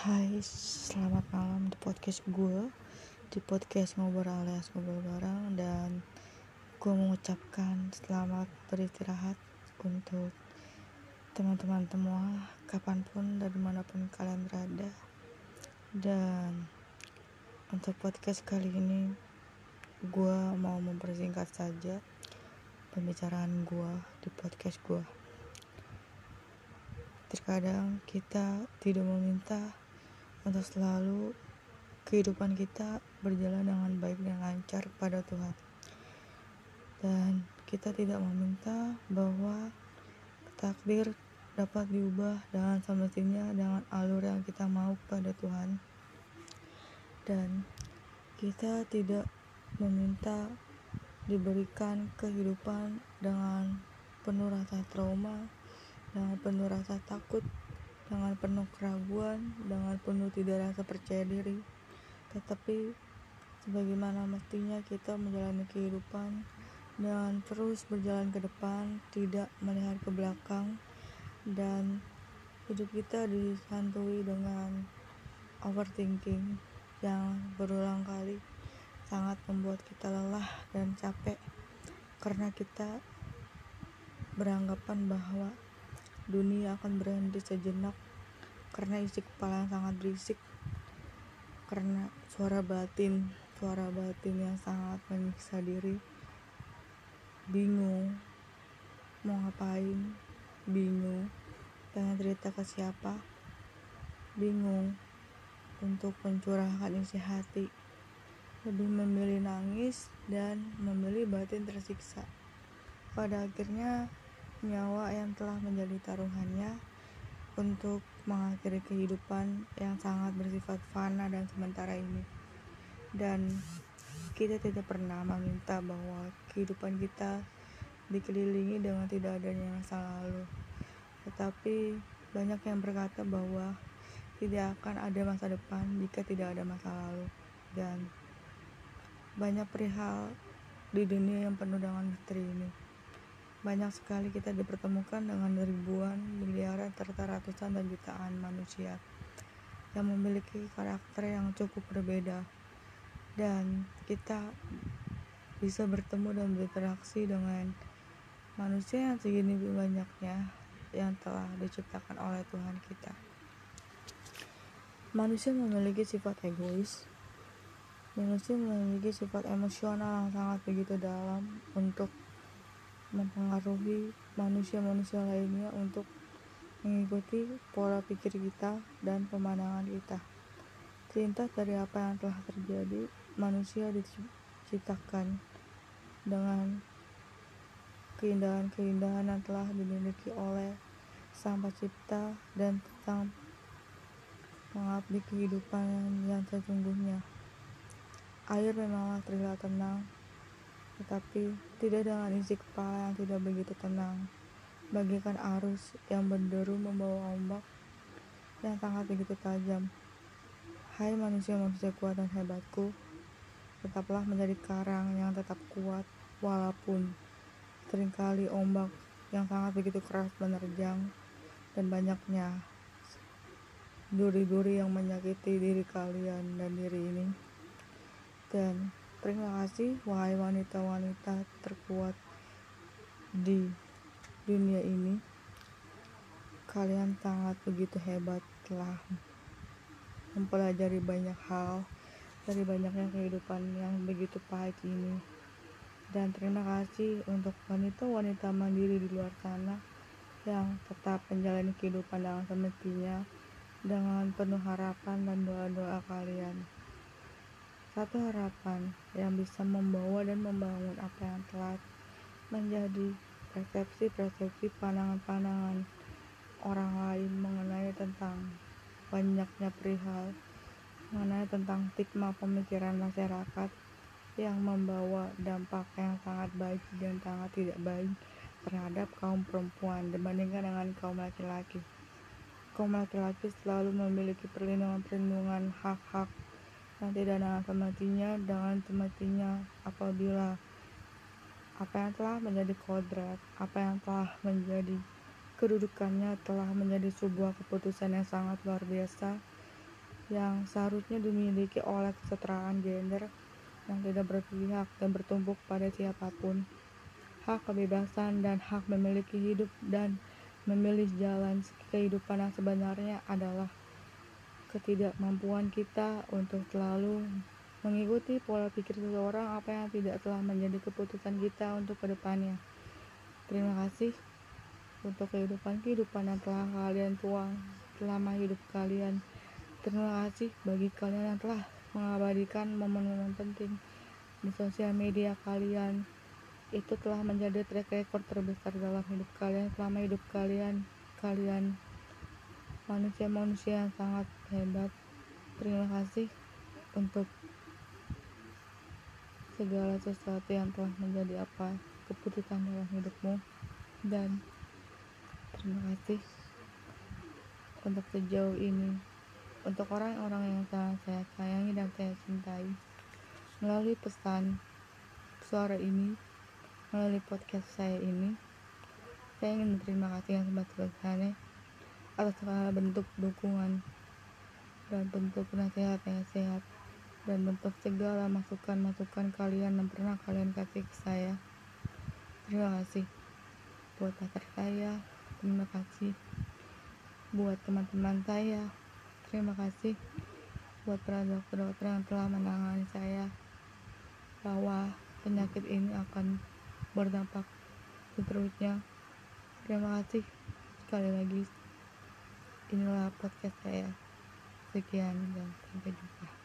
Hai, selamat malam di podcast gue Di podcast ngobrol alias ngobrol bareng Dan gue mengucapkan selamat beristirahat Untuk teman-teman semua Kapan pun dan di mana pun kalian berada. Dan untuk podcast kali ini Gue mau mempersingkat saja Pembicaraan gue di podcast gue Terkadang kita tidak meminta untuk selalu kehidupan kita berjalan dengan baik dan lancar pada Tuhan. Dan kita tidak meminta bahwa takdir dapat diubah dengan semestinya dengan alur yang kita mau pada Tuhan. Dan kita tidak meminta diberikan kehidupan dengan penuh rasa trauma dengan penuh rasa takut, dengan penuh keraguan, dengan penuh tidak rasa percaya diri. Tetapi sebagaimana mestinya kita menjalani kehidupan dengan terus berjalan ke depan, tidak melihat ke belakang dan hidup kita disantui dengan overthinking yang berulang kali sangat membuat kita lelah dan capek karena kita beranggapan bahwa dunia akan berhenti sejenak karena isi kepala yang sangat berisik karena suara batin suara batin yang sangat menyiksa diri. Bingung mau ngapain? Bingung pengen cerita ke siapa? Bingung untuk mencurahkan isi hati. Lebih memilih nangis dan memilih batin tersiksa. Pada akhirnya nyawa yang telah menjadi taruhannya untuk mengakhiri kehidupan yang sangat bersifat fana dan sementara ini. Dan kita tidak pernah meminta bahwa kehidupan kita dikelilingi dengan tidak adanya masa lalu. Tetapi banyak yang berkata bahwa tidak akan ada masa depan jika tidak ada masa lalu. Dan banyak perihal di dunia yang penuh dengan misteri ini. Banyak sekali kita dipertemukan dengan ribuan, miliaran, serta ratusan dan jutaan manusia yang memiliki karakter yang cukup berbeda. Dan kita bisa bertemu dan berinteraksi dengan manusia yang segini banyaknya yang telah diciptakan oleh Tuhan kita. Manusia memiliki sifat egois. Manusia memiliki sifat emosional yang sangat begitu dalam untuk mempengaruhi manusia-manusia lainnya untuk mengikuti pola pikir kita dan pemandangan kita. Perintah dari apa yang telah terjadi, manusia diciptakan dengan keindahan-keindahan yang telah dimiliki oleh Sang Pencipta dan tentang mengabdi kehidupan yang sesungguhnya. Air memanglah terlihat tenang, tetapi tidak dengan isi kepala yang tidak begitu tenang, bagikan arus yang berderu membawa ombak yang sangat begitu tajam. Hai manusia-manusia kuat dan hebatku, tetaplah menjadi karang yang tetap kuat walaupun sering kali ombak yang sangat begitu keras menerjang dan banyaknya duri-duri yang menyakiti diri kalian dan diri ini. Dan Terima kasih, wahai wanita-wanita terkuat di dunia ini. Kalian sangat begitu hebat telah mempelajari banyak hal dari banyaknya kehidupan yang begitu pahit ini. Dan terima kasih untuk wanita-wanita mandiri di luar sana yang tetap menjalani kehidupan dengan semestinya dengan penuh harapan dan doa-doa kalian. Satu harapan yang bisa membawa dan membangun apa yang telah menjadi persepsi-persepsi pandangan-pandangan orang lain mengenai tentang banyaknya perihal mengenai tentang stigma pemikiran masyarakat yang membawa dampak yang sangat baik dan sangat tidak baik terhadap kaum perempuan dibandingkan dengan kaum laki-laki. Kaum laki-laki selalu memiliki perlindungan-perlindungan hak-hak yang tidak dengan semestinya dengan semestinya apabila apa yang telah menjadi kodrat apa yang telah menjadi kedudukannya telah menjadi sebuah keputusan yang sangat luar biasa yang seharusnya dimiliki oleh kesetaraan gender yang tidak berpihak dan bertumpuk pada siapa pun. Hak kebebasan dan hak memiliki hidup dan memilih jalan kehidupan yang sebenarnya adalah ketidakmampuan kita untuk selalu mengikuti pola pikir seseorang apa yang tidak telah menjadi keputusan kita untuk ke depannya. Terima kasih untuk kehidupan-kehidupan yang telah kalian tuang selama hidup kalian. Terima kasih bagi kalian yang telah mengabadikan momen-momen penting di sosial media kalian. Itu telah menjadi track record terbesar dalam hidup kalian selama hidup kalian. Kalian manusia-manusia yang sangat hebat. Terima kasih untuk segala sesuatu yang telah menjadi apa keputusan dalam hidupmu. Dan terima kasih untuk sejauh ini. Untuk orang-orang yang sangat saya sayangi dan saya cintai. Melalui pesan suara ini melalui podcast saya ini saya ingin berterima kasih yang sebesar-besarnya atas segala bentuk dukungan dan bentuk nasihat-nasihat dan bentuk segala masukan-masukan kalian yang pernah kalian kasih ke saya. Terima kasih buat pacar saya. Terima kasih buat teman-teman saya. Terima kasih buat para dokter-dokter yang telah menangani saya bahwa penyakit ini akan berdampak seterusnya. Terima kasih sekali lagi inilah podcast saya. Sekian dan sampai jumpa